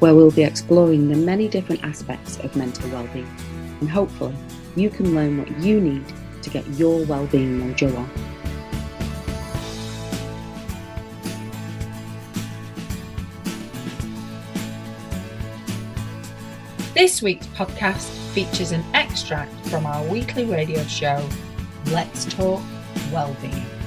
where we'll be exploring the many different aspects of mental well-being and hopefully you can learn what you need to get your well-being mojo on. This week's podcast features an extract from our weekly radio show, Let's Talk Wellbeing.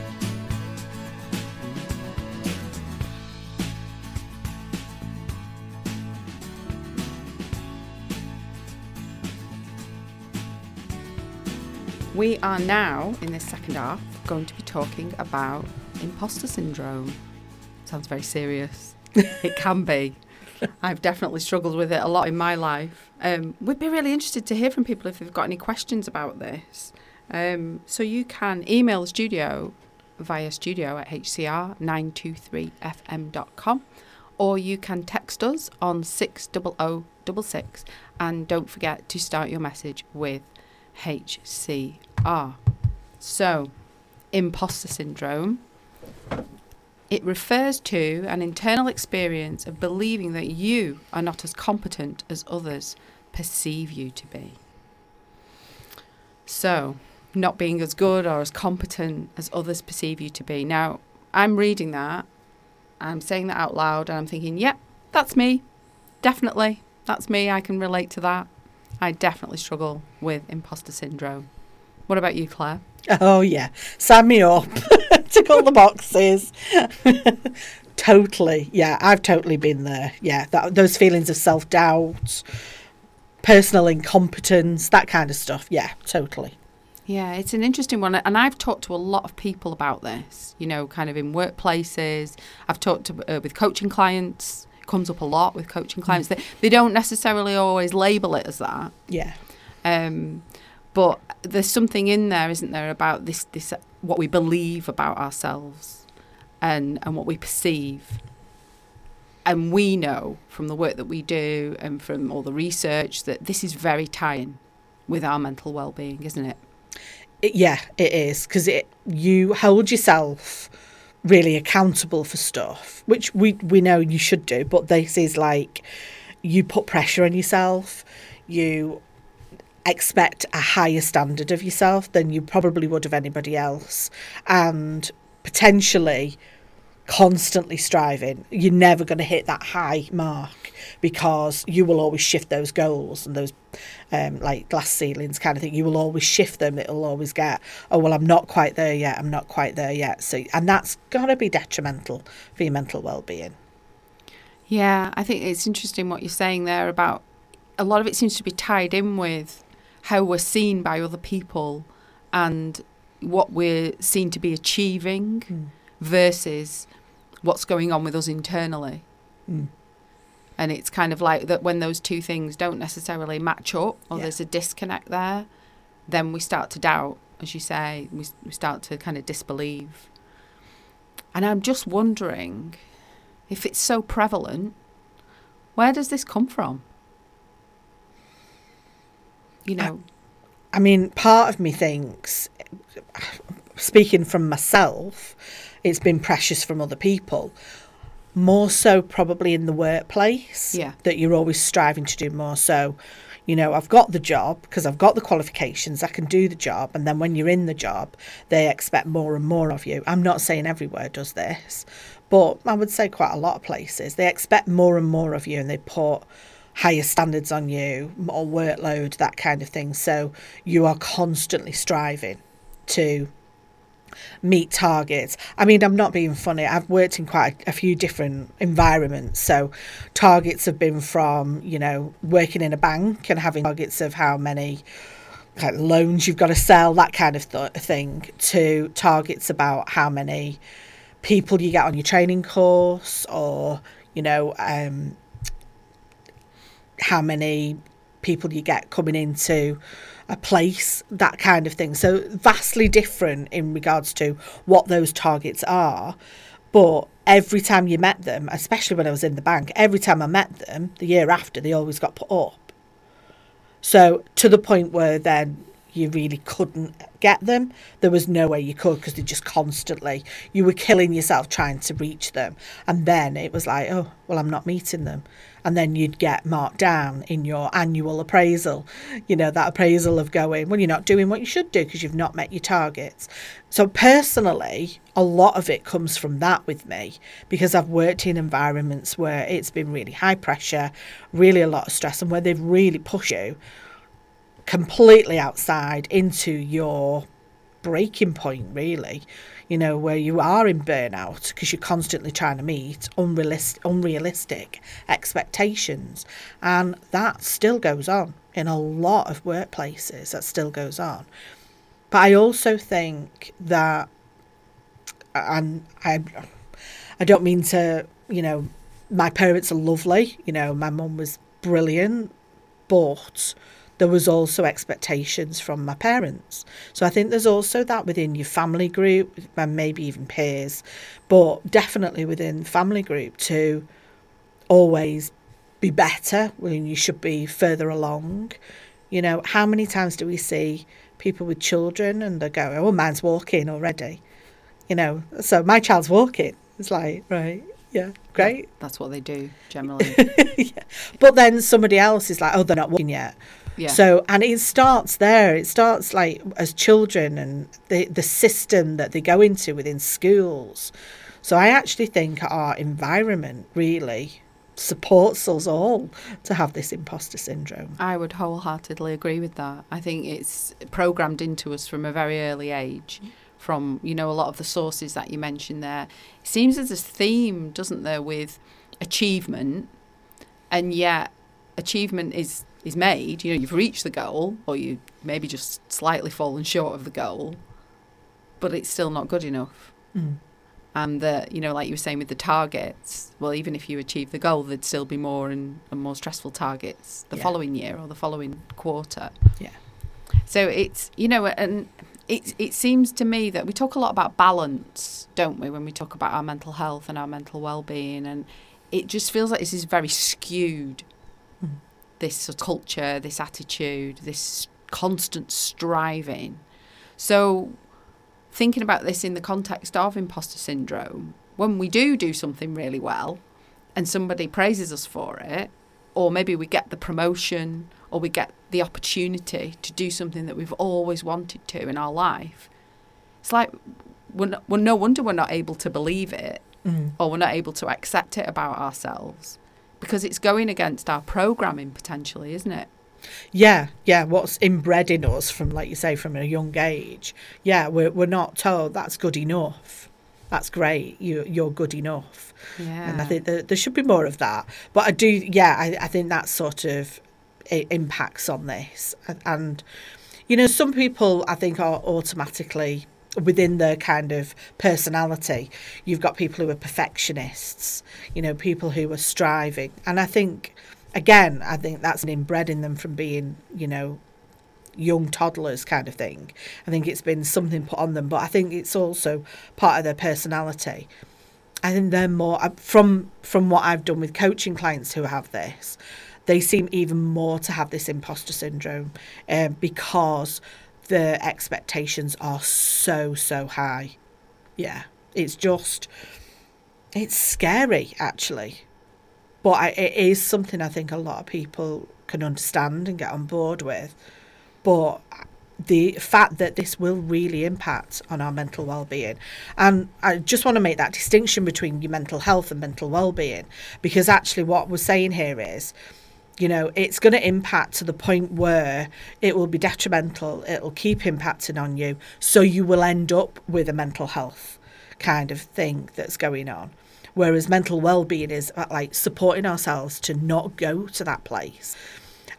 We are now, in this second half, going to be talking about imposter syndrome. Sounds very serious. it can be. I've definitely struggled with it a lot in my life. Um, we'd be really interested to hear from people if they've got any questions about this. Um, so you can email the studio via studio at hcr923fm.com or you can text us on 60066 and don't forget to start your message with HCR. So, imposter syndrome. It refers to an internal experience of believing that you are not as competent as others perceive you to be. So, not being as good or as competent as others perceive you to be. Now, I'm reading that, I'm saying that out loud, and I'm thinking, yep, yeah, that's me. Definitely. That's me. I can relate to that. I definitely struggle with imposter syndrome. What about you, Claire? Oh, yeah. Sign me up. Tick all the boxes. totally. Yeah, I've totally been there. Yeah, that, those feelings of self doubt, personal incompetence, that kind of stuff. Yeah, totally. Yeah, it's an interesting one. And I've talked to a lot of people about this, you know, kind of in workplaces. I've talked to, uh, with coaching clients comes up a lot with coaching mm. clients. They, they don't necessarily always label it as that. Yeah. Um, but there's something in there, isn't there, about this this what we believe about ourselves, and and what we perceive. And we know from the work that we do and from all the research that this is very tying with our mental well-being, isn't it? it yeah, it is because it you hold yourself really accountable for stuff, which we we know you should do, but this is like you put pressure on yourself, you expect a higher standard of yourself than you probably would of anybody else, and potentially constantly striving, you're never going to hit that high mark because you will always shift those goals and those um, like glass ceilings kind of thing. You will always shift them. It'll always get, oh, well, I'm not quite there yet. I'm not quite there yet. So, and that's got to be detrimental for your mental well-being. Yeah, I think it's interesting what you're saying there about a lot of it seems to be tied in with how we're seen by other people and what we're seen to be achieving mm. Versus what's going on with us internally. Mm. And it's kind of like that when those two things don't necessarily match up or yeah. there's a disconnect there, then we start to doubt, as you say, we, we start to kind of disbelieve. And I'm just wondering if it's so prevalent, where does this come from? You know, I, I mean, part of me thinks, speaking from myself, it's been precious from other people. More so probably in the workplace yeah. that you're always striving to do more. So you know i've got the job because i've got the qualifications i can do the job and then when you're in the job they expect more and more of you. I'm not saying everywhere does this but i would say quite a lot of places they expect more and more of you and they put higher standards on you more workload that kind of thing. So you are constantly striving to meet targets. I mean, I'm not being funny. I've worked in quite a few different environments. So, targets have been from, you know, working in a bank and having targets of how many loans you've got to sell, that kind of th- thing, to targets about how many people you get on your training course or, you know, um, how many people you get coming into a place, that kind of thing. So vastly different in regards to what those targets are. But every time you met them, especially when I was in the bank, every time I met them, the year after, they always got put up. So to the point where then you really couldn't get them. There was no way you could because they just constantly, you were killing yourself trying to reach them. And then it was like, oh, well, I'm not meeting them. And then you'd get marked down in your annual appraisal, you know, that appraisal of going, well, you're not doing what you should do because you've not met your targets. So, personally, a lot of it comes from that with me because I've worked in environments where it's been really high pressure, really a lot of stress, and where they've really pushed you completely outside into your breaking point, really. You know, where you are in burnout because you're constantly trying to meet unrealistic, unrealistic expectations. And that still goes on in a lot of workplaces, that still goes on. But I also think that, and I, I don't mean to, you know, my parents are lovely. You know, my mum was brilliant, but there was also expectations from my parents. So I think there's also that within your family group and maybe even peers, but definitely within family group to always be better when you should be further along. You know, how many times do we see people with children and they go, oh, mine's walking already? You know, so my child's walking. It's like, right, yeah, great. That's what they do generally. yeah. But then somebody else is like, oh, they're not walking yet. Yeah. So, and it starts there. It starts like as children and the, the system that they go into within schools. So, I actually think our environment really supports us all to have this imposter syndrome. I would wholeheartedly agree with that. I think it's programmed into us from a very early age. From you know a lot of the sources that you mentioned there, it seems there's a theme, doesn't there, with achievement, and yet achievement is is made, you know, you've reached the goal, or you maybe just slightly fallen short of the goal, but it's still not good enough. Mm. And that, you know, like you were saying with the targets, well, even if you achieve the goal, there'd still be more and, and more stressful targets the Yeah. following year or the following quarter. Yeah. So it's, you know, and it, it seems to me that we talk a lot about balance, don't we, when we talk about our mental health and our mental well-being, and it just feels like this is very skewed. Mm. This culture, this attitude, this constant striving. So, thinking about this in the context of imposter syndrome, when we do do something really well, and somebody praises us for it, or maybe we get the promotion, or we get the opportunity to do something that we've always wanted to in our life, it's like no, no wonder we're not able to believe it Mm. or we're not able to accept it about ourselves because it's going against our programming potentially, isn't it? Yeah, yeah. What's inbred in us from, like you say, from a young age. Yeah, we're we're not told that's good enough. That's great. You you're good enough. Yeah. And I think that there should be more of that. But I do, yeah, I, I think that sort of impacts on this. And, and, you know, some people I think are automatically within their kind of personality. You've got people who are perfectionists, you know, people who are striving. And I think, again, I think that's an inbred in them from being, you know, young toddlers kind of thing. I think it's been something put on them, but I think it's also part of their personality. I think they're more from from what I've done with coaching clients who have this. They seem even more to have this imposter syndrome um, because the expectations are so so high. Yeah, it's just it's scary actually, but I, it is something I think a lot of people can understand and get on board with. But the fact that this will really impact on our mental well-being and i just want to make that distinction between your mental health and mental well-being because actually what we're saying here is you know it's going to impact to the point where it will be detrimental it'll keep impacting on you so you will end up with a mental health kind of thing that's going on. Whereas mental well-being is uh, like supporting ourselves to not go to that place.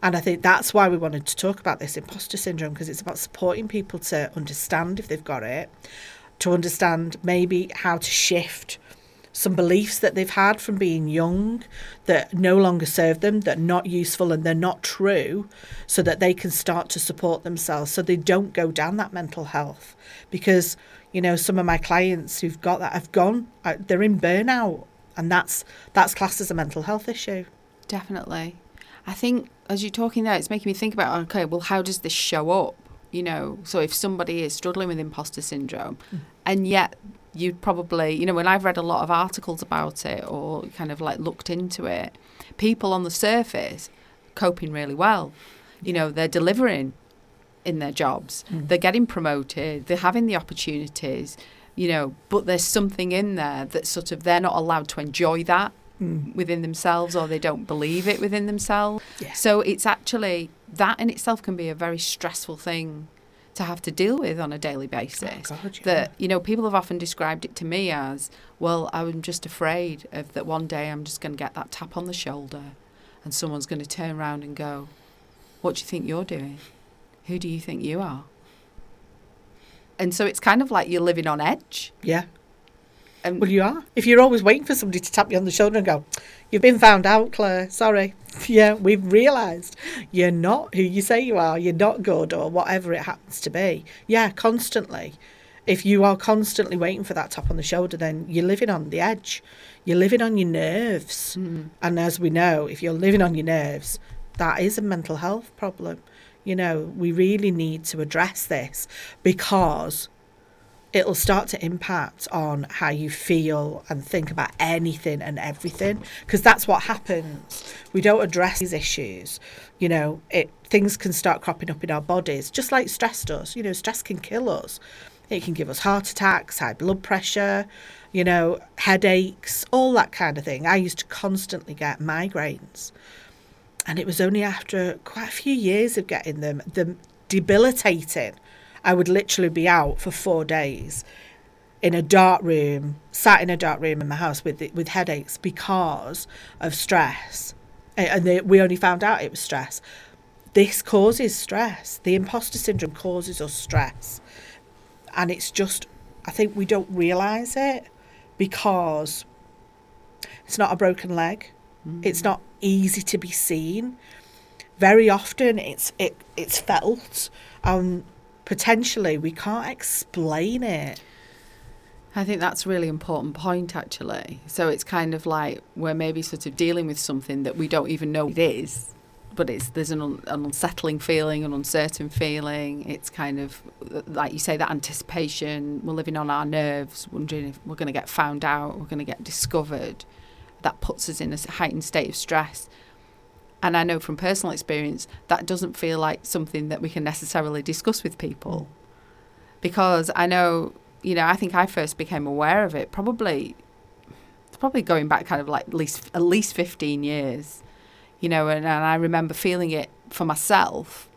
And I think that's why we wanted to talk about this imposter syndrome because it's about supporting people to understand if they've got it, to understand maybe how to shift some beliefs that they've had from being young that no longer serve them, that are not useful and they're not true, so that they can start to support themselves so they don't go down that mental health. Because, you know, some of my clients who've got that have gone, uh, they're in burnout, and that's that's classed as a mental health issue. Definitely. I think as you're talking there, it's making me think about okay, well, how does this show up? You know, so if somebody is struggling with imposter syndrome, mm. and yet you'd probably, you know, when I've read a lot of articles about it or kind of like looked into it, people on the surface coping really well. You know, they're delivering in their jobs, mm. they're getting promoted, they're having the opportunities, you know, but there's something in there that sort of they're not allowed to enjoy that mm. within themselves or they don't believe it within themselves. Yeah. So it's actually that in itself can be a very stressful thing to have to deal with on a daily basis. Oh, God, yeah. That you know, people have often described it to me as, well, I'm just afraid of that one day I'm just going to get that tap on the shoulder, and someone's going to turn around and go, "What do you think you're doing? Who do you think you are?" And so it's kind of like you're living on edge. Yeah. And well, you are. If you're always waiting for somebody to tap you on the shoulder and go, You've been found out, Claire. Sorry. Yeah, we've realised you're not who you say you are. You're not good or whatever it happens to be. Yeah, constantly. If you are constantly waiting for that tap on the shoulder, then you're living on the edge. You're living on your nerves. Mm. And as we know, if you're living on your nerves, that is a mental health problem. You know, we really need to address this because it'll start to impact on how you feel and think about anything and everything because that's what happens. We don't address these issues. You know it things can start cropping up in our bodies just like stress does. You know stress can kill us. It can give us heart attacks high blood pressure you know headaches all that kind of thing. I used to constantly get migraines and it was only after quite a few years of getting them the debilitating I would literally be out for four days in a dark room, sat in a dark room in my house with with headaches because of stress, and they, we only found out it was stress. This causes stress. The imposter syndrome causes us stress, and it's just I think we don't realise it because it's not a broken leg. Mm. It's not easy to be seen. Very often, it's it it's felt. Um, potentially we can't explain it. I think that's a really important point, actually. So it's kind of like we're maybe sort of dealing with something that we don't even know it is, but it's there's an, un, an unsettling feeling, an uncertain feeling. It's kind of like you say that anticipation. We're living on our nerves, wondering if we're going to get found out, we're going to get discovered. That puts us in a heightened state of stress. And I know from personal experience that doesn't feel like something that we can necessarily discuss with people. Because I know, you know, I think I first became aware of it probably it's probably going back kind of like at least at least 15 years. You know, and, and I remember feeling it for myself.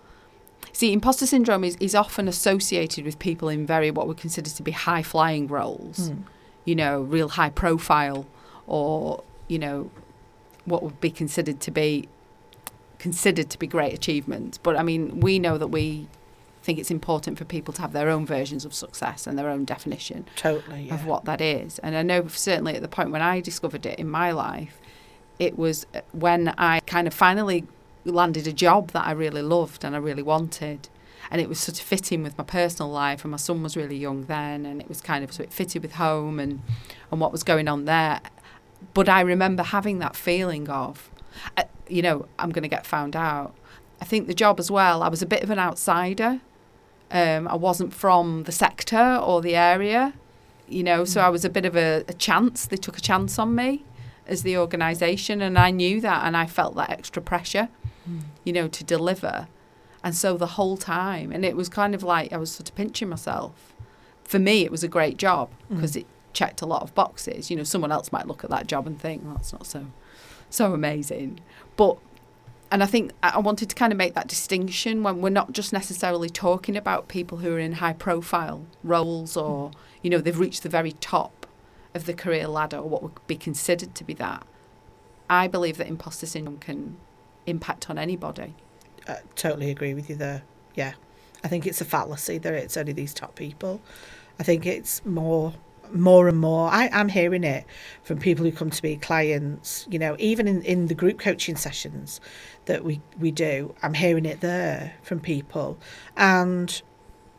See, imposter syndrome is, is often associated with people in very what we consider to be high flying roles. Mm. You know, real high profile or, you know, what would be considered to be considered to be great achievements. But I mean, we know that we think it's important for people to have their own versions of success and their own definition totally yeah. of what that is. And I know certainly at the point when I discovered it in my life, it was when I kind of finally landed a job that I really loved and I really wanted. And it was sort of fitting with my personal life, and my son was really young then, and it was kind of so it fitted with home and and what was going on there. But I remember having that feeling of, uh, you know, I'm going to get found out. I think the job as well, I was a bit of an outsider. Um, I wasn't from the sector or the area, you know, so I was a bit of a, a chance. They took a chance on me as the organisation, and I knew that, and I felt that extra pressure, mm. you know, to deliver. And so the whole time, and it was kind of like I was sort of pinching myself. For me, it was a great job because mm. it checked a lot of boxes. You know, someone else might look at that job and think, well, that's not so so amazing. But and I think I wanted to kind of make that distinction when we're not just necessarily talking about people who are in high profile roles or, you know, they've reached the very top of the career ladder or what would be considered to be that. I believe that imposter syndrome can impact on anybody. I totally agree with you there. Yeah. I think it's a fallacy that it's only these top people. I think it's more more and more. I, i'm hearing it from people who come to be clients you know even in, in the group coaching sessions that we we do i'm hearing it there from people. And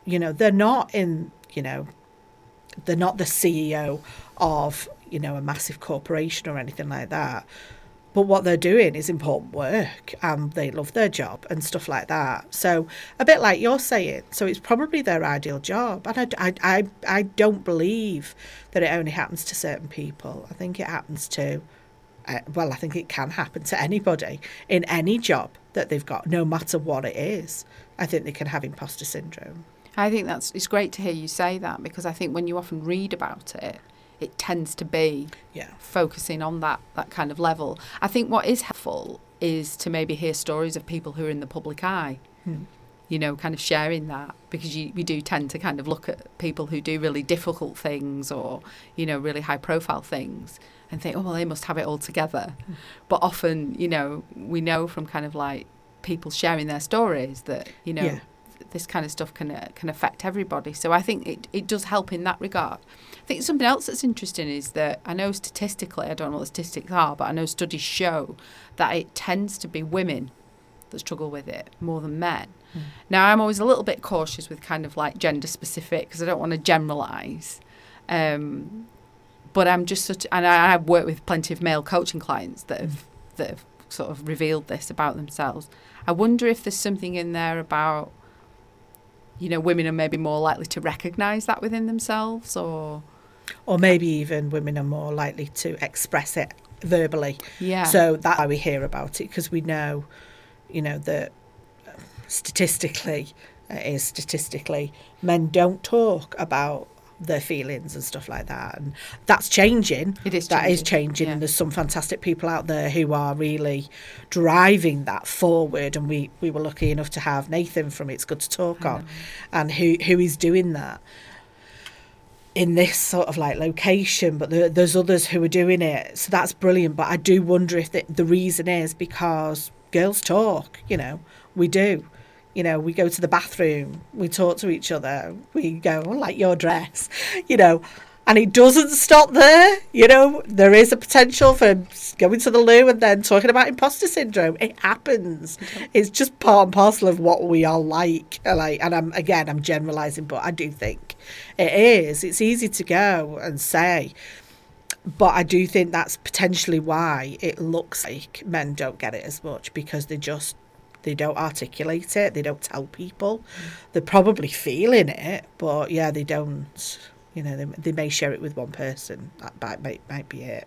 you know they're not in you know they're not the ceo of you know a massive corporation or anything like that but what they're doing is important work and they love their job and stuff like that. So a bit like you're saying, so it's probably their ideal job. And I, I, I, I don't believe that it only happens to certain people. I think it happens to, uh, well, I think it can happen to anybody in any job that they've got, no matter what it is. I think they can have imposter syndrome. I think that's it's great to hear you say that because I think when you often read about it, it tends to be Yeah. focusing on that that kind of level. I think what is helpful is to maybe hear stories of people who are in the public eye. Hmm. You know, kind of sharing that because you, we do tend to kind of look at people who do really difficult things or, you know, really high profile things and think, oh, well, they must have it all together. But often, you know, we know from kind of like people sharing their stories that, you know, Yeah. This kind of stuff can uh, can affect everybody. So I think it, it does help in that regard. I think something else that's interesting is that I know statistically, I don't know what the statistics are, but I know studies show that it tends to be women that struggle with it more than men. Now I'm always a little bit cautious with kind of like gender specific because I don't want to generalize. Um, but I'm just such, and I, I've worked with plenty of male coaching clients that have that have sort of revealed this about themselves. I wonder if there's something in there about, you know, women are maybe more likely to recognise that within themselves, or Or maybe even women are more likely to express it verbally. yeah, So that's why we hear about it because we know, you know, that uh, statistically, uh, it is statistically, men don't talk about their feelings and stuff like that, and that's changing. It is That is changing, changing, yeah. and there's some fantastic people out there who are really driving that forward. And we we were lucky enough to have Nathan from It's Good to Talk on, and who who is doing that in this sort of like location, but there, there's others who are doing it. So that's brilliant. But I do wonder if the, the reason is because girls talk, you know, we do. You know, we go to the bathroom, we talk to each other, we go, "Oh, like your dress, you know, and it doesn't stop there. You know, there is a potential for going to the loo and then talking about imposter syndrome. It happens. It's just part and parcel of what we are like. Uh, like, and I'm again, I'm generalising, but I do think it is. It's easy to go and say, but I do think that's potentially why it looks like men don't get it as much because they just they don't articulate it. They don't tell people. They're probably feeling it, but yeah, they don't. You know, they, they may share it with one person. That might, might might be it.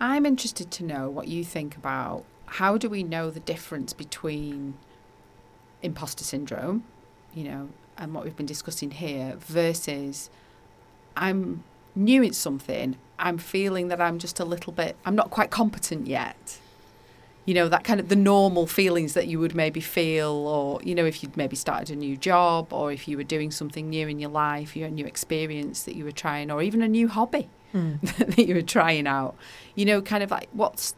I'm interested to know what you think about how do we know the difference between imposter syndrome, you know, and what we've been discussing here versus I'm new at something, I'm feeling that I'm just a little bit, I'm not quite competent yet. You know, that kind of the normal feelings that you would maybe feel, or, you know, if you'd maybe started a new job, or if you were doing something new in your life, you had a new experience that you were trying, or even a new hobby hmm. that you were trying out. You know, kind of like what's,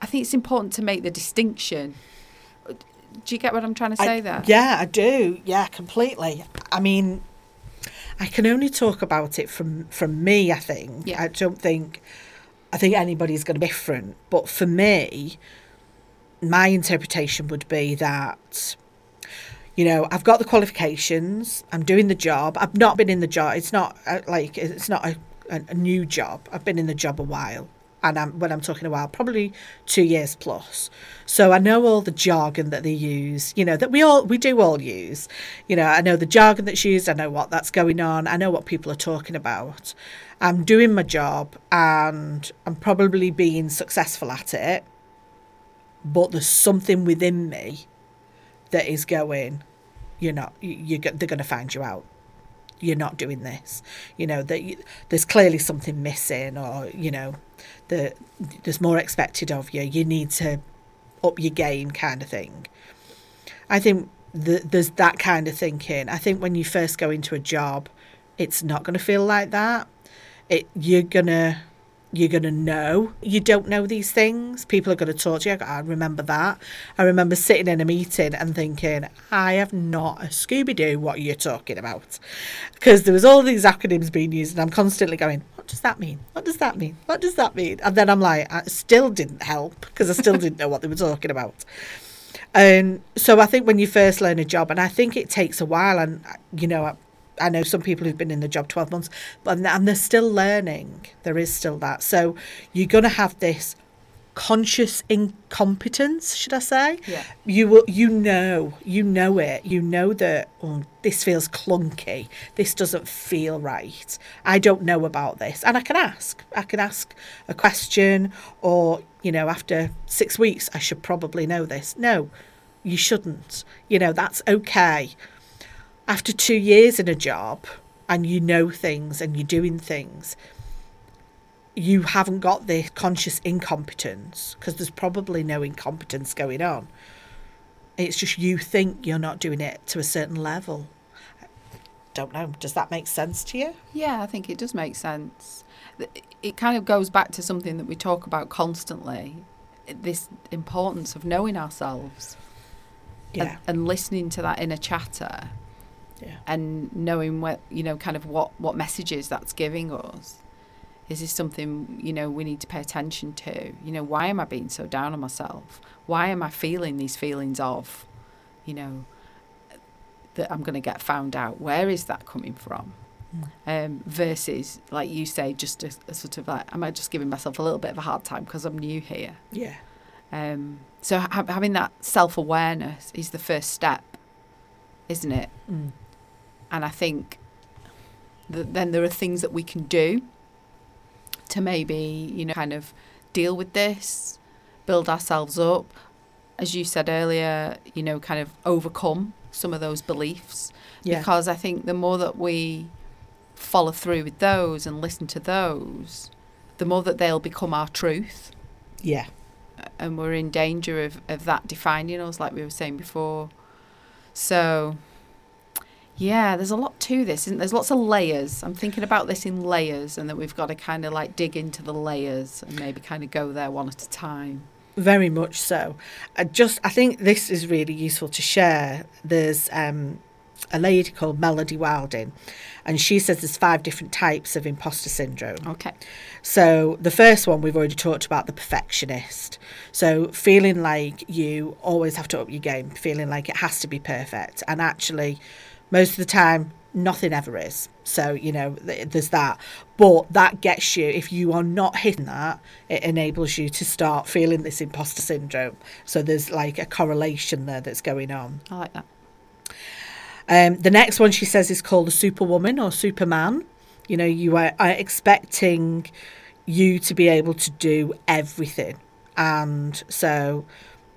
I think it's important to make the distinction. Do you get what I'm trying to say I- there? Yeah, I do. Yeah, completely. I mean, I can only talk about it from from me. I think. Yeah. I don't think. I think anybody's going to be different, but for me, my interpretation would be that. You know, I've got the qualifications. I'm doing the job. I've not been in the job. It's not uh, like it's not a, a, a new job. I've been in the job a while, and I'm, when I'm talking a while, probably two years plus. So I know all the jargon that they use. You know that we all we do all use. You know, I know the jargon that's used. I know what that's going on. I know what people are talking about. I'm doing my job, and I'm probably being successful at it. But there's something within me that is going. You're not. You, they're going to find you out you're not doing this you know that you, there's clearly something missing or you know the there's more expected of you you need to up your game kind of thing i think the, there's that kind of thinking i think when you first go into a job it's not going to feel like that it you're going to you're going to know you don't know these things. People are going to talk to you. I remember that. I remember sitting in a meeting and thinking, I have not a Scooby Doo what you're talking about. Because there was all these acronyms being used, and I'm constantly going, What does that mean? What does that mean? What does that mean? And then I'm like, I still didn't help because I still didn't know what they were talking about. And so I think when you first learn a job, and I think it takes a while, and you know, I know some people who've been in the job 12 months, but and they're still learning. There is still that. So you're going to have this conscious incompetence, should I say? Yeah. You will, you know, you know it. You know that oh, this feels clunky. This doesn't feel right. I don't know about this, and I can ask. I can ask a question, or you know, after six weeks, I should probably know this. No, you shouldn't. You know, that's okay after two years in a job and you know things and you're doing things, you haven't got the conscious incompetence because there's probably no incompetence going on. It's just you think you're not doing it to a certain level. Don't know. Does that make sense to you? Yeah, I think it does make sense. It kind of goes back to something that we talk about constantly this importance of knowing ourselves Yeah. and, and listening to that inner chatter Yeah. and knowing what you know kind of what what messages that's giving us is this something you know we need to pay attention to? You know why am i being so down on myself? Why am i feeling these feelings of you know that i'm going to get found out? Where is that coming from? Um, versus like you say just a, a sort of like am i just giving myself a little bit of a hard time because i'm new here? Yeah. um, so ha- having that self-awareness is the first step isn't it? Mm. And I think that then there are things that we can do to maybe, you know, kind of deal with this, build ourselves up. As you said earlier, you know, kind of overcome some of those beliefs. Yeah. Because I think the more that we follow through with those and listen to those, the more that they'll become our truth. Yeah. And we're in danger of, of that defining us, like we were saying before. So, yeah, there's a lot to this. Isn't there? There's lots of layers. I'm thinking about this in layers, and that we've got to kind of like dig into the layers and maybe kind of go there one at a time. Very much so. I just I think this is really useful to share. There's um, a lady called Melody Wilding, and she says there's five different types of imposter syndrome. Okay. So the first one we've already talked about the perfectionist. So feeling like you always have to up your game, feeling like it has to be perfect, and actually, most of the time nothing ever is. So you know th- there's that, but that gets you if you are not hitting that, it enables you to start feeling this imposter syndrome. So there's like a correlation there that's going on. I like that. Um, the next one she says is called a superwoman or superman. You know, you are, are expecting you to be able to do everything. And so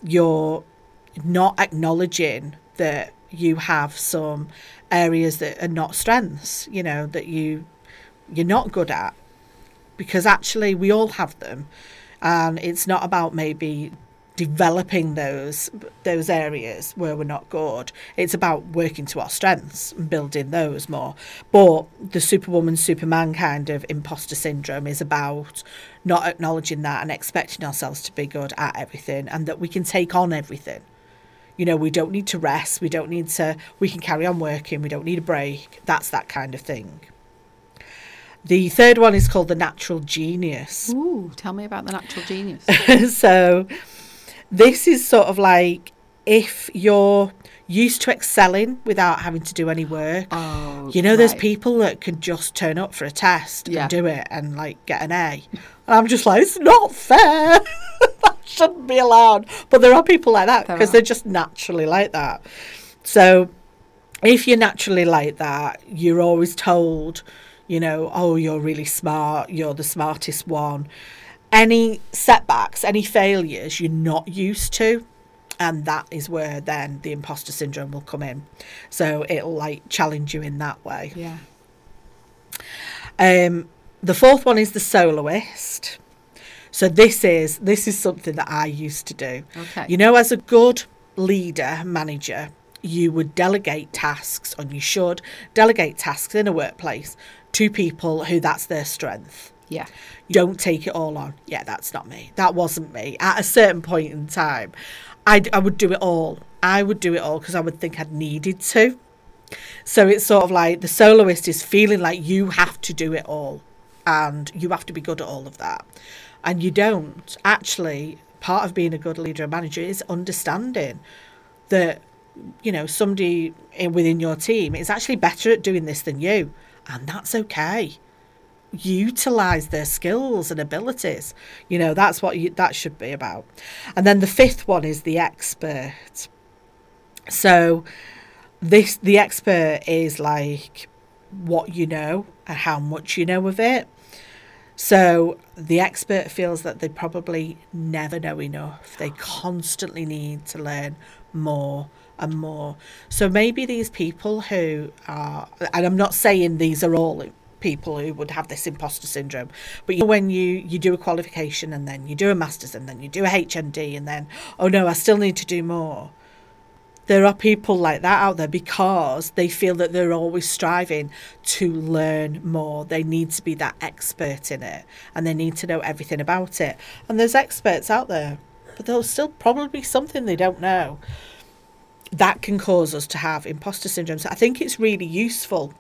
you're not acknowledging that you have some areas that are not strengths, you know, that you you're not good at. Because actually we all have them. And it's not about maybe developing those those areas where we're not good. It's about working to our strengths and building those more. But the Superwoman Superman kind of imposter syndrome is about not acknowledging that and expecting ourselves to be good at everything and that we can take on everything. You know, we don't need to rest, we don't need to we can carry on working, we don't need a break. That's that kind of thing. The third one is called the natural genius. Ooh, tell me about the natural genius. so this is sort of like if you're used to excelling without having to do any work. Oh, You know, there's people that can just turn up for a test Yeah. and do it and like get an A. And I'm just like, it's not fair. shouldn't be allowed. But there are people like that because they're just naturally like that. So if you're naturally like that, you're always told, you know, oh, you're really smart, you're the smartest one. Any setbacks, any failures you're not used to, and that is where then the imposter syndrome will come in. So it'll like challenge you in that way. Yeah. Um, the fourth one is the soloist. So this is this is something that I used to do. Okay. You know, as a good leader, manager, you would delegate tasks, and you should delegate tasks in a workplace to people who that's their strength. Yeah. Don't take it all on. Yeah, that's not me. That wasn't me. At a certain point in time, I, I would do it all. I would do it all because I would think I'd needed to. So it's sort of like the soloist is feeling like you have to do it all and you have to be good at all of that. And you don't. Actually, part of being a good leader and manager is understanding that, you know, somebody in, within your team is actually better at doing this than you. And that's okay. Utilize their skills and abilities. You know, that's what you, that should be about. And then the fifth one is the expert. So, this the expert is like what you know and how much you know of it. So the expert feels that they probably never know enough. They constantly need to learn more and more. So maybe these people who are, and I'm not saying these are all people who would have this imposter syndrome, but you know, when you you do a qualification and then you do a masters and then you do a HND and then oh no, I still need to do more there are people like that out there because they feel that they're always striving to learn more. They need to be that expert in it and they need to know everything about it. And there's experts out there, but there'll still probably be something they don't know. That can cause us to have imposter syndrome. So I think it's really useful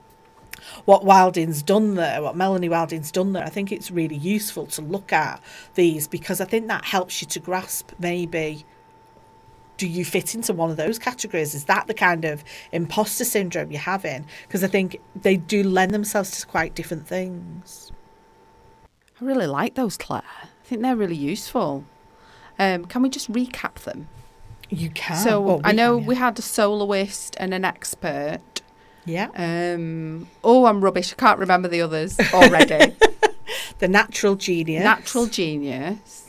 what Wilding's done there, what Melanie Wilding's done there. I think it's really useful to look at these because I think that helps you to grasp maybe do you fit into one of those categories? Is that the kind of imposter syndrome you're having? Because I think they do lend themselves to quite different things. I really like those, Claire. I think they're really useful. Um, can we just recap them? You can. So Well, I know can, yeah. we had a soloist and an expert. Yeah. Um, oh, I'm rubbish. I can't remember the others already. The natural genius. Natural genius,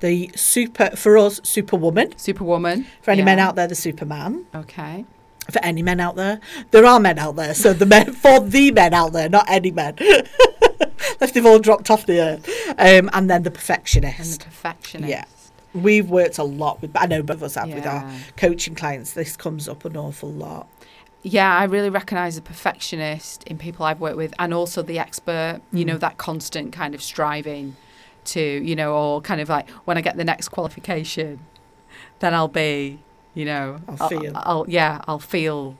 The super, for us, superwoman. superwoman. For any men out there, the superman. Okay. For any men out there, there are men out there. So the men, for the men out there, not any men. Left they've all dropped off the earth. Um, and then the And perfectionist. the perfectionist. Yeah. We've worked a lot with, I know both of us have with our coaching clients. This comes up an awful lot. Yeah, I really recognise the perfectionist in people I've worked with and also the expert, you know, that constant kind of striving to, you know, or kind of like when I get the next qualification, then I'll be, you know, I'll feel. I'll, yeah, I'll feel,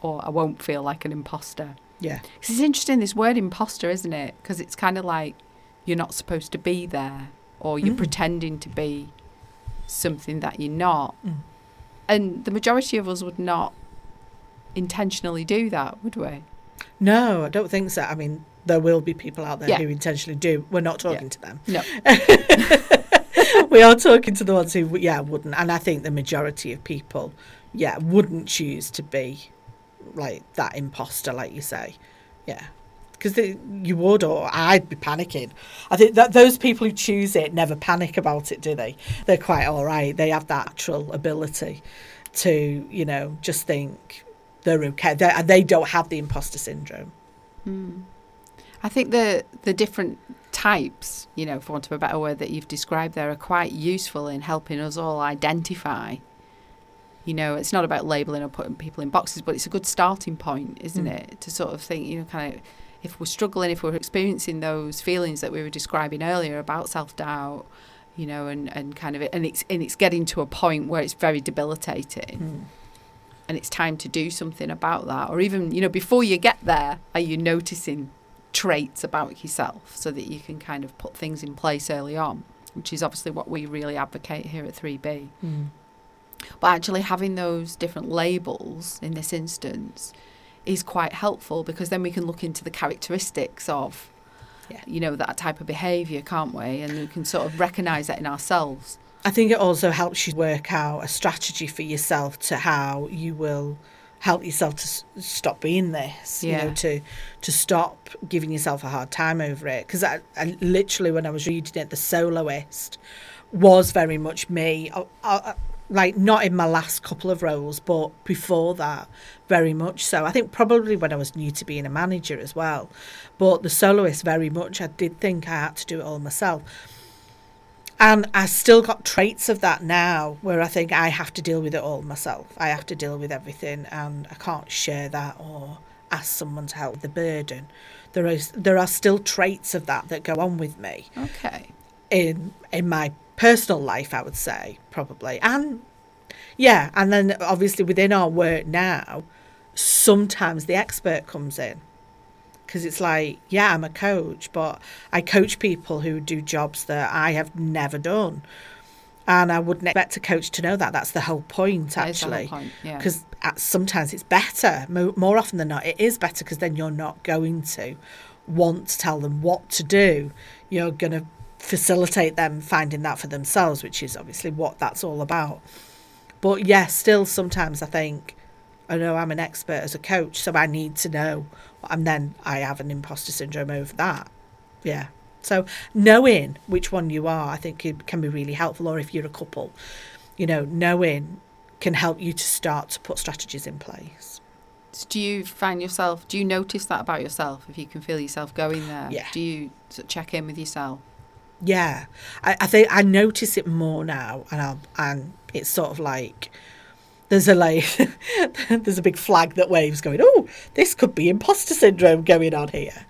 or I won't feel like an imposter. Yeah. 'Cause it's interesting, this word imposter, isn't it? Because it's kind of like you're not supposed to be there or you're Mm. pretending to be something that you're not. Mm. And the majority of us would not intentionally do that, would we? No, I don't think so. I mean, there will be people out there Yeah. who intentionally do. We're not talking Yeah. to them. No. we are talking to the ones who, yeah, wouldn't. And I think the majority of people, yeah, wouldn't choose to be like that imposter, like you say. Yeah. Because you would, or I'd be panicking. I think that those people who choose it never panic about it, do they? They're quite all right. They have that natural ability to, you know, just think they're okay. They and they don't have the imposter syndrome. Mm. I think the the different types, you know, for want of a better word, that you've described there are quite useful in helping us all identify. You know, it's not about labeling or putting people in boxes, but it's a good starting point, isn't Mm. it? To sort of think, you know, kind of if we're struggling, if we're experiencing those feelings that we were describing earlier about self doubt, you know, and, and kind of and it's and it's getting to a point where it's very debilitating and it's time to do something about that or even you know before you get there are you noticing traits about yourself so that you can kind of put things in place early on which is obviously what we really advocate here at 3b Mm. but actually having those different labels in this instance is quite helpful because then we can look into the characteristics of Yeah. you know that type of behavior can't we and we can sort of recognize that in ourselves I think it also helps you work out a strategy for yourself to how you will help yourself to s- stop being this. You know, to to stop giving yourself a hard time over it. Because I, I literally, when I was reading it, the soloist was very much me. I, I, like not in my last couple of roles, but before that, very much so. I think probably when I was new to being a manager as well. But the soloist, very much, I did think I had to do it all myself. And I still got traits of that now where I think I have to deal with it all myself. I have to deal with everything and I can't share that or ask someone to help with the burden. There is there are still traits of that that go on with me Okay. in in my personal life, I would say probably, and yeah, and then obviously within our work now, sometimes the expert comes in because it's like, yeah, I'm a coach, but I coach people who do jobs that I have never done. And I wouldn't expect a coach to know that. That's the whole point, That actually. point, yeah. Because sometimes it's better. More often than not, it is better because then you're not going to want to tell them what to do. You're going to facilitate them finding that for themselves, which is obviously what that's all about. But yeah, still sometimes I think, I know I'm an expert as a coach, so I need to know. And then I have an imposter syndrome over that. Yeah. So knowing which one you are, I think it can be really helpful. Or if you're a couple, you know, knowing can help you to start to put strategies in place. Do you find yourself, do you notice that about yourself if you can feel yourself going there? Yeah. Do you sort of check in with yourself? Yeah, I, I think I notice it more now, and I'll, and it's sort of like there's a like there's a big flag that waves going. Oh, this could be imposter syndrome going on here,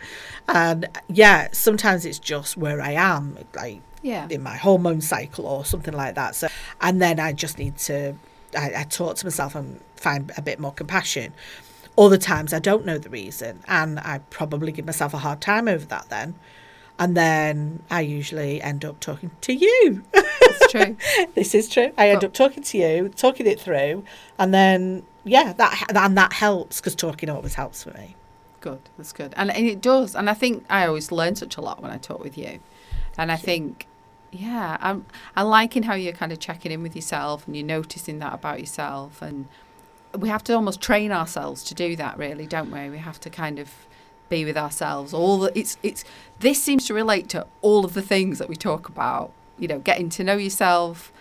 and yeah, sometimes it's just where I am, like Yeah. in my hormone cycle or something like that. So, and then I just need to, I, I talk to myself and find a bit more compassion. Other times I don't know the reason, and I probably give myself a hard time over that then. And then I usually end up talking to you. It's true. this is true. I end up talking to you, talking it through, and then yeah, that and that helps because talking always helps for me. Good, that's good. And, and it does. And I think I always learn such a lot when I talk with you. And I think, yeah, I'm, I'm liking how you're kind of checking in with yourself and you're noticing that about yourself. And we have to almost train ourselves to do that, really, don't we? We have to kind of be with ourselves. All the, it's, it's, this seems to relate to all of the things that we talk about, you know, getting to know yourself,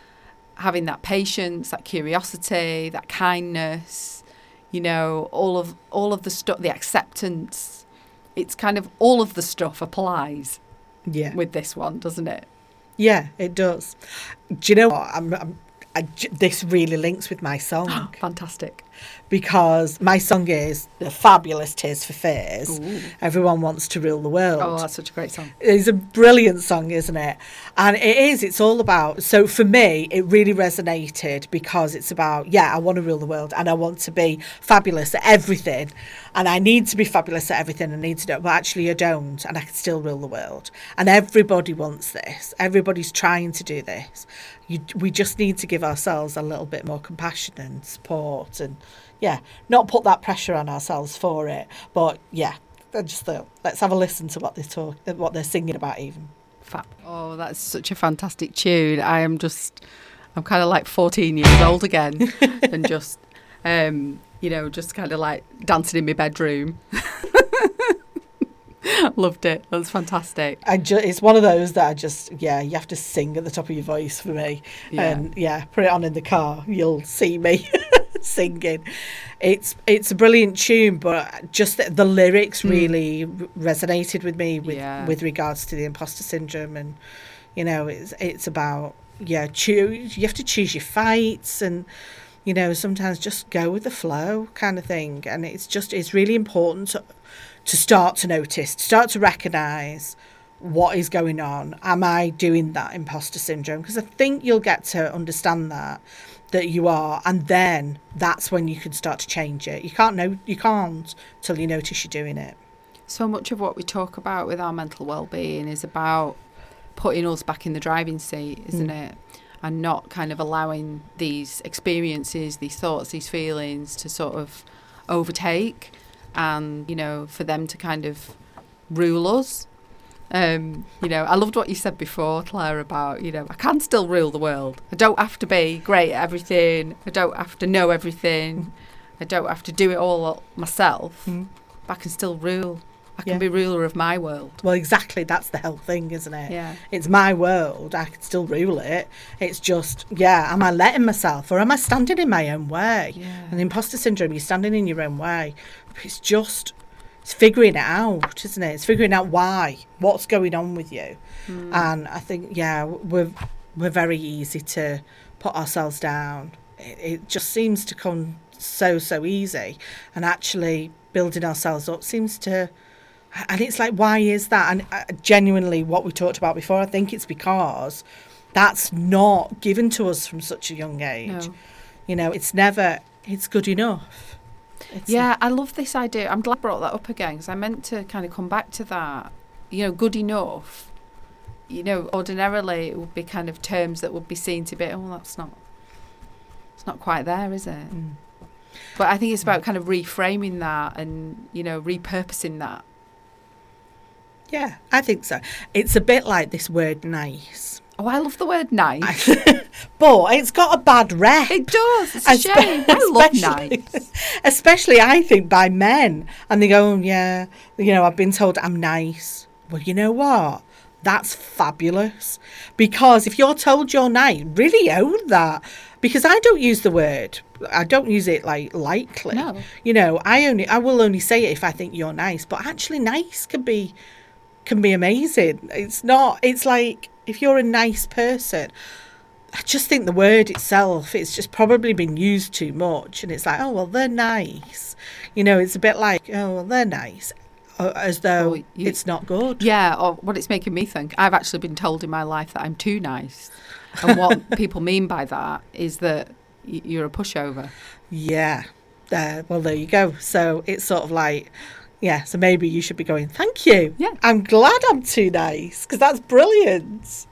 having that patience, that curiosity, that kindness, you know, all of all of the stuff, the acceptance. It's kind of all of the stuff applies Yeah, with this one, doesn't it? yeah, it does. Do you know what? I'm, I'm I this really links with my song Fantastic. Because my song is the fabulous Tears for Fears. Ooh. Everyone wants to rule the world. Oh, that's such a great song. It's a brilliant song, isn't it? And it is, it's all about. So for me, it really resonated because it's about, yeah, I want to rule the world and I want to be fabulous at everything. And I need to be fabulous at everything. I need to do, but actually, I don't. And I can still rule the world. And everybody wants this. Everybody's trying to do this. You, we just need to give ourselves a little bit more compassion and support and, yeah, not put that pressure on ourselves for it. But yeah, I just thought, let's have a listen to what they're talk, what they're singing about. Even Fab. Oh, that's such a fantastic tune. I am just, I'm kind of like 14 years old again and just, um, you know, just kind of like dancing in my bedroom. Loved it. That was fantastic. I ju- it's one of those that I just yeah, you have to sing at the top of your voice for me, Yeah. and yeah, put it on in the car. You'll see me singing. It's it's a brilliant tune, but just the, the lyrics hmm. really r- resonated with me with Yeah. with regards to the imposter syndrome, and you know, it's it's about yeah, choose. You have to choose your fights and you know sometimes just go with the flow kind of thing and it's just it's really important to, to start to notice to start to recognize what is going on. Am i doing that imposter syndrome? Because i think you'll get to understand that that you are and then that's when you can start to change it. You can't know you can't till you notice you're doing it. So much of what we talk about with our mental well-being is about putting us back in the driving seat, isn't mm. it? And not kind of allowing these experiences, these thoughts, these feelings to sort of overtake and, you know, for them to kind of rule us. Um, you know, I loved what you said before, Claire, about, you know, I can still rule the world. I don't have to be great at everything. I don't have to know everything. I don't have to do it all myself. But I can still rule. I can Yeah. be ruler of my world. well exactly that's the whole thing isn't it? Yeah. it's my world i can still rule it. It's just yeah am i letting myself or am i standing in my own way? Yeah. and imposter syndrome you're standing in your own way. It's just it's figuring it out isn't it? It's figuring out why what's going on with you. Hmm. And i think yeah we're we're very easy to put ourselves down. It, it just seems to come so so easy. And actually building ourselves up seems to and it's like why is that and uh, genuinely what we talked about before i think it's because that's not given to us from such a young age No. you know it's never it's good enough it's Yeah, I love this idea. I'm glad I brought that up again because I meant to kind of come back to that. You know, good enough. You know, ordinarily it would be kind of terms that would be seen to be, oh, that's not, it's not quite there, is it? Mm. But I think it's about kind of reframing that and you know repurposing that. Yeah i think so it's a bit like this word nice Oh, I love the word nice. but it's got a bad rep it does. It's a Espe- shame. I love nice. especially I think by men, and they go, oh, "Yeah, you know, I've been told I'm nice." Well, you know what? That's fabulous because if you're told you're nice, really own that. Because I don't use the word, I don't use it like lightly. No. You know, I only, I will only say it if I think you're nice. But actually, nice can be, can be amazing. It's not. It's like if you're a nice person. I just think the word itself, it's just probably been used too much. And it's like, oh, well, they're nice. You know, it's a bit like, oh, well, they're nice. uh, As though Well, you- it's not good. Yeah, or what it's making me think. I've actually been told in my life that I'm too nice. And what people mean by that is that you're a pushover. Yeah. There. Well, there you go. So it's sort of like, yeah, so maybe you should be going, thank you. Yeah. I'm glad I'm too nice because that's brilliant.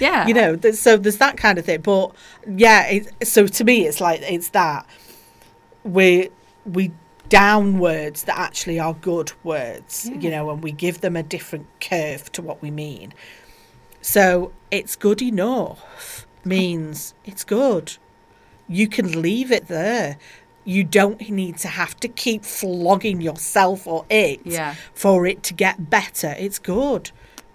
Yeah. you know there's, so there's that kind of thing but yeah it, so to me it's like it's that we we down words that actually are good words you know and we give them a different curve to what we mean so it's good enough means it's good you can leave it there you don't need to have to keep flogging yourself or it Yeah. for it to get better it's good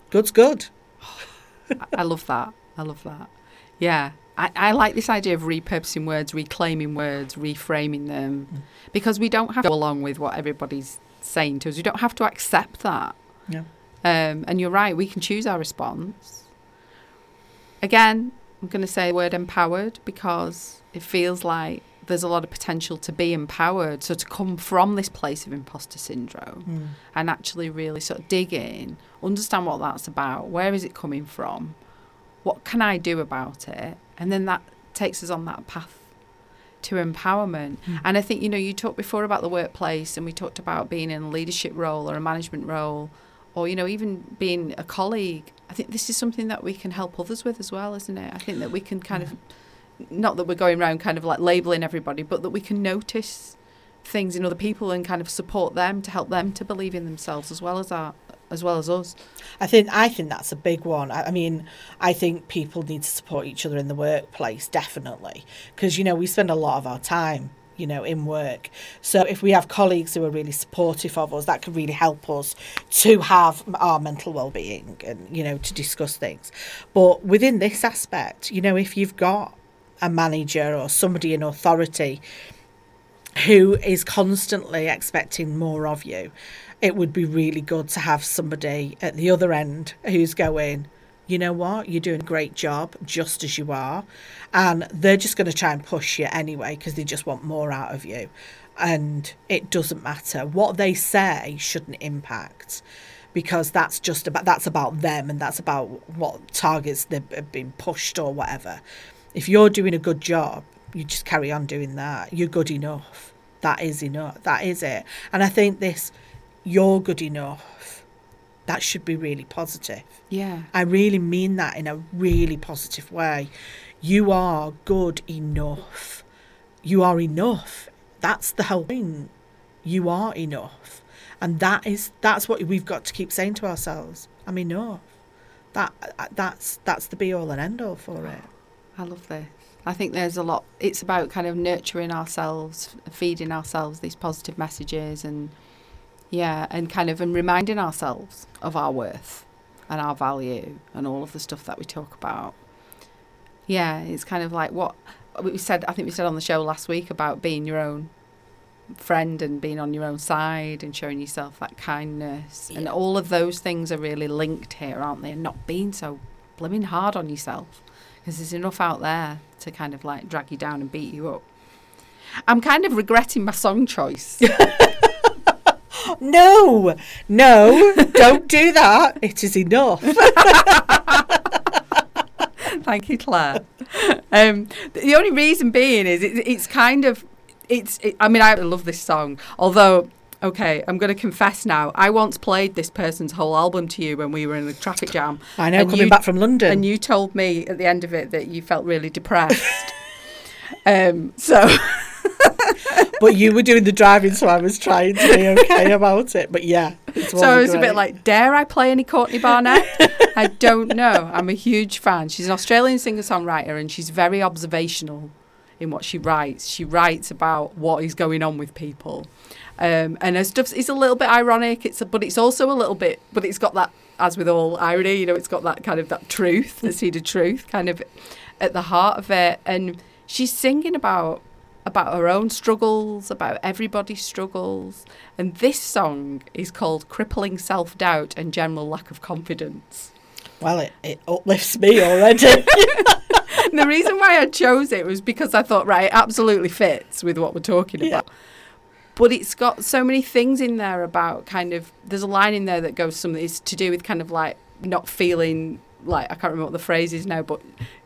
good's good I love that. I love that. Yeah. I, I like this idea of repurposing words, reclaiming words, reframing them, because we don't have to go along with what everybody's saying to us. We don't have to accept that. Yeah. Um, and you're right, we can choose our response. Again, I'm going to say the word empowered because it feels like there's a lot of potential to be empowered. So to come from this place of imposter syndrome hmm. and actually really sort of dig in, understand what that's about, where is it coming from, what can I do about it, and then that takes us on that path to empowerment. Hmm. And I think you know you talked before about the workplace, and we talked about being in a leadership role or a management role, or you know even being a colleague. I think this is something that we can help others with as well, isn't it? I think that we can kind of not that we're going around kind of like labeling everybody, but that we can notice things in other people and kind of support them to help them to believe in themselves as well as our as well as us. I think I think that's a big one. I, I mean, I think people need to support each other in the workplace definitely because you know we spend a lot of our time you know in work. So if we have colleagues who are really supportive of us, that can really help us to have our mental well-being and you know to discuss things. But within this aspect, you know, if you've got a manager or somebody in authority who is constantly expecting more of you, it would be really good to have somebody at the other end who's going, you know what, you're doing a great job just as you are. And they're just going to try and push you anyway because they just want more out of you. And it doesn't matter. What they say shouldn't impact because that's just about that's about them and that's about what targets they've been pushed or whatever. If you're doing a good job, you just carry on doing that. You're good enough. That is enough. That is it. And I think this, you're good enough, that should be really positive. Yeah. I really mean that in a really positive way. You are good enough. You are enough. That's the whole thing. You are enough. And that is that's what we've got to keep saying to ourselves. I'm enough. That uh, that's that's the be all and end all for it. I love this. I think there's a lot. It's about kind of nurturing ourselves, feeding ourselves these positive messages, and yeah, and kind of and reminding ourselves of our worth and our value and all of the stuff that we talk about. Yeah, it's kind of like what we said. I think we said on the show last week about being your own friend and being on your own side and showing yourself that kindness, and all of those things are really linked here, aren't they? And not being so blimmin' hard on yourself because there's enough out there to kind of like drag you down and beat you up. I'm kind of regretting my song choice. No, no, don't do that. It is enough. Thank you, Claire. Um, the only reason being is it, it's kind of it's. It, I mean, I love this song, although. Okay, I'm going to confess now. I once played this person's whole album to you when we were in the traffic jam. I know, coming you- back from London. And you told me at the end of it that you felt really depressed. um, so but you were doing the driving, so I was trying to be okay about it. But yeah, So I was wasn't a bit like, dare I play any Courtney Barnett? I don't know. I'm a huge fan. She's an Australian singer songwriter and she's very observational in what she writes. She writes about what is going on with people. Um, and her stuff is a little bit ironic, it's a, but it's also a little bit, but it's got that, as with all irony, you know, it's got that kind of that truth, the seed of truth kind of at the heart of it. And she's singing about about her own struggles, about everybody's struggles. And this song is called Crippling Self Doubt and General Lack of Confidence. well, it, it uplifts me already. the reason why I chose it was because I thought, right, it absolutely fits with what we're talking Yeah. about. But it's got so many things in there about kind of, there's a line in there that goes something, it's to do with kind of like not feeling like, I can't remember what the phrase is now, but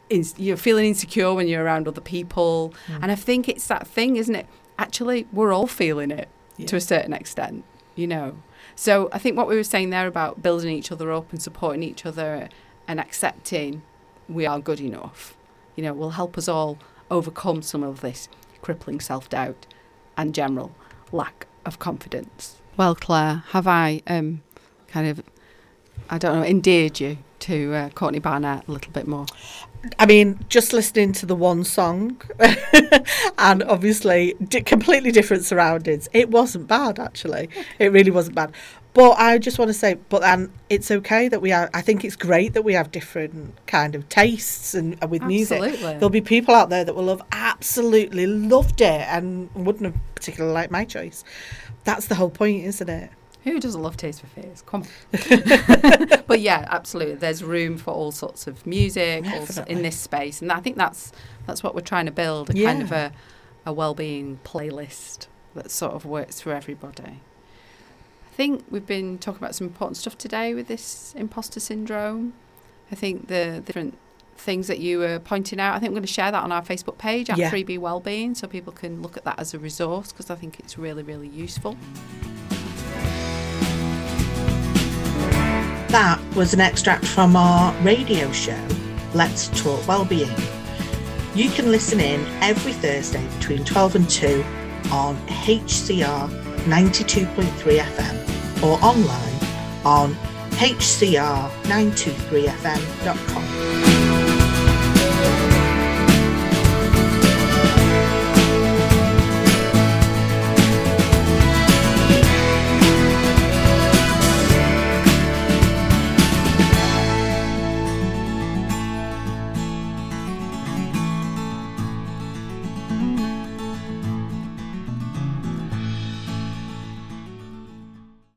in, you're feeling insecure when you're around other people. Mm. And I think it's that thing, isn't it? Actually, we're all feeling it to a certain extent, you know. So I think what we were saying there about building each other up and supporting each other and accepting we are good enough, you know, will help us all overcome some of this crippling self doubt and general lack of confidence. Well, Claire, have I um, kind of, I don't know, endeared you to uh, Courtney Barnett a little bit more? I mean, just listening to the one song and obviously di- completely different surroundings, it wasn't bad actually. It really wasn't bad. But I just want to say, but then it's okay that we are. I think it's great that we have different kind of tastes and uh, with music. Absolutely. There'll be people out there that will have absolutely loved it and wouldn't have particularly liked my choice. That's the whole point, isn't it? Who doesn't love Tears for Fears? Come on. but yeah, absolutely. There's room for all sorts of music in this space, and I think that's that's what we're trying to build a kind of a, a well-being playlist that sort of works for everybody. I think we've been talking about some important stuff today with this imposter syndrome. I think the, the different things that you were pointing out. I think we're going to share that on our Facebook page at Yeah. 3B Wellbeing, so people can look at that as a resource because I think it's really, really useful. That was an extract from our radio show, Let's Talk Wellbeing. You can listen in every Thursday between 12 and 2 on HCR 92.3 FM or online on hcr923fm.com.